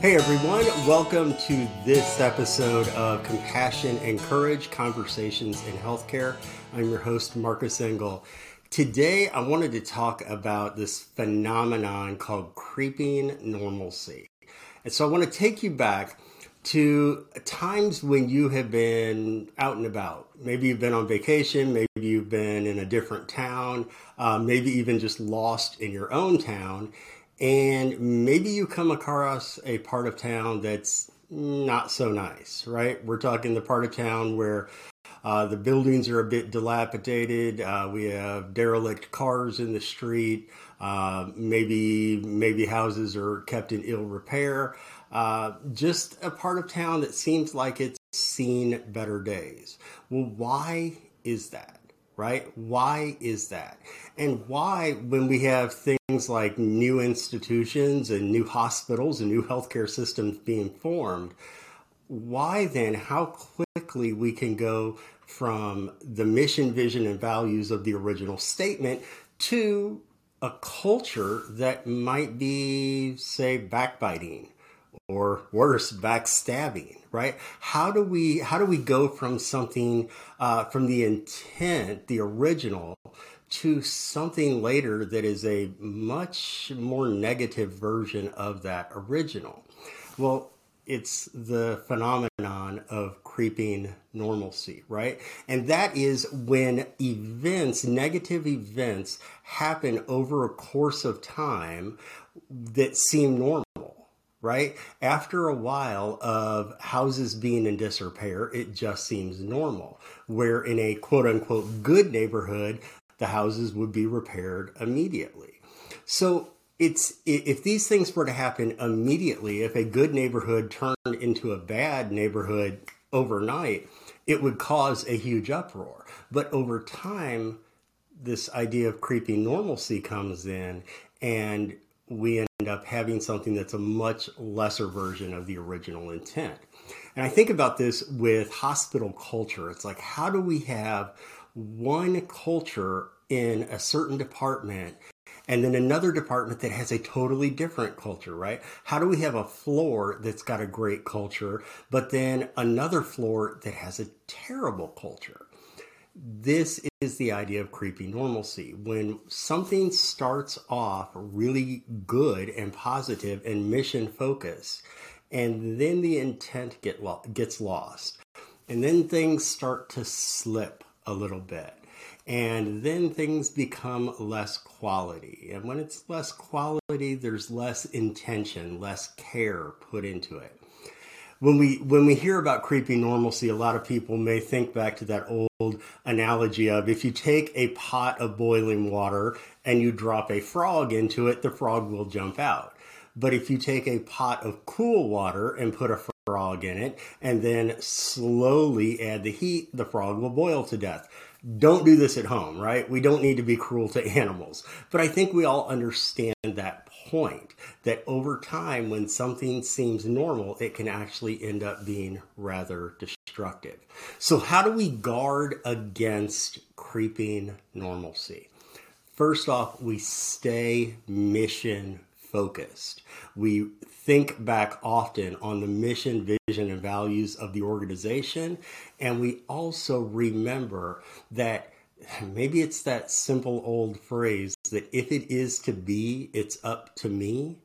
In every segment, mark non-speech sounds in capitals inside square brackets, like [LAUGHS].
Hey everyone, welcome to this episode of Compassion and Courage Conversations in Healthcare. I'm your host, Marcus Engel. Today, I wanted to talk about this phenomenon called creeping normalcy. And so I want to take you back to times when you have been out and about. Maybe you've been on vacation, maybe you've been in a different town, uh, maybe even just lost in your own town and maybe you come across a part of town that's not so nice, right? We're talking the part of town where uh, the buildings are a bit dilapidated. Uh, we have derelict cars in the street. Uh, maybe maybe houses are kept in ill repair. Uh, just a part of town that seems like it's seen better days. Well, why is that? Right? Why is that? And why, when we have things like new institutions and new hospitals and new healthcare systems being formed, why then, how quickly we can go from the mission, vision, and values of the original statement to a culture that might be, say, backbiting or worse backstabbing right? How do we how do we go from something uh, from the intent the original to something later that is a much more negative version of that original? Well it's the phenomenon of creeping normalcy, right? And that is when events, negative events, happen over a course of time that seem normal right? After a while of houses being in disrepair, it just seems normal. Where in a quote unquote good neighborhood, the houses would be repaired immediately. So it's if these things were to happen immediately, if a good neighborhood turned into a bad neighborhood overnight, it would cause a huge uproar. But over time, this idea of creepy normalcy comes in and we up having something that's a much lesser version of the original intent. And I think about this with hospital culture. It's like, how do we have one culture in a certain department and then another department that has a totally different culture, right? How do we have a floor that's got a great culture, but then another floor that has a terrible culture? This is the idea of creepy normalcy. When something starts off really good and positive and mission focused, and then the intent get lo- gets lost, and then things start to slip a little bit, and then things become less quality. And when it's less quality, there's less intention, less care put into it when we when we hear about creepy normalcy, a lot of people may think back to that old analogy of if you take a pot of boiling water and you drop a frog into it, the frog will jump out. But if you take a pot of cool water and put a frog in it and then slowly add the heat, the frog will boil to death. Don't do this at home, right? We don't need to be cruel to [LAUGHS] animals. But I think we all understand that point that over time, when something seems normal, it can actually end up being rather destructive. So, how do we guard against creeping normalcy? First off, we stay mission focused. We think back often on the mission, vision, and values of the organization. And we also remember that [SIGHS] maybe it's that simple old phrase that if it is to be, it's up to me.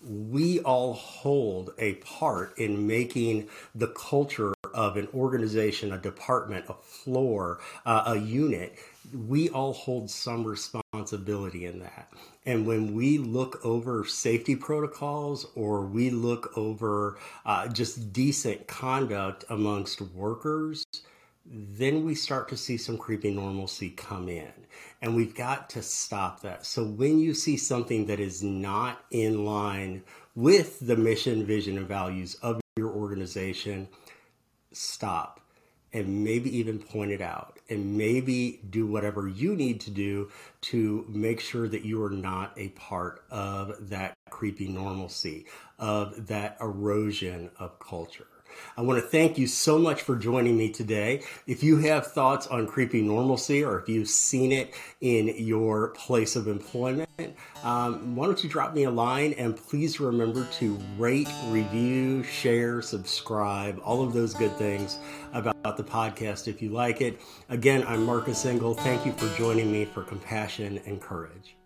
We all hold a part in making the culture of an organization, a department, a floor, uh, a unit. We all hold some responsibility in that. And when we look over safety protocols or we look over uh, just decent conduct amongst workers, then we start to see some creeping normalcy come in. And we've got to stop that. So when you see something that is not in line with the mission, vision, and values of your organization, stop and maybe even point it out and maybe do whatever you need to do to make sure that you are not a part of that creepy normalcy, of that erosion of culture. I want to thank you so much for joining me today. If you have thoughts on creepy normalcy or if you've seen it in your place of employment, um, why don't you drop me a line and please remember to rate, review, share, subscribe, all of those good things about the podcast if you like it. Again, I'm Marcus Engel. Thank you for joining me for Compassion and Courage.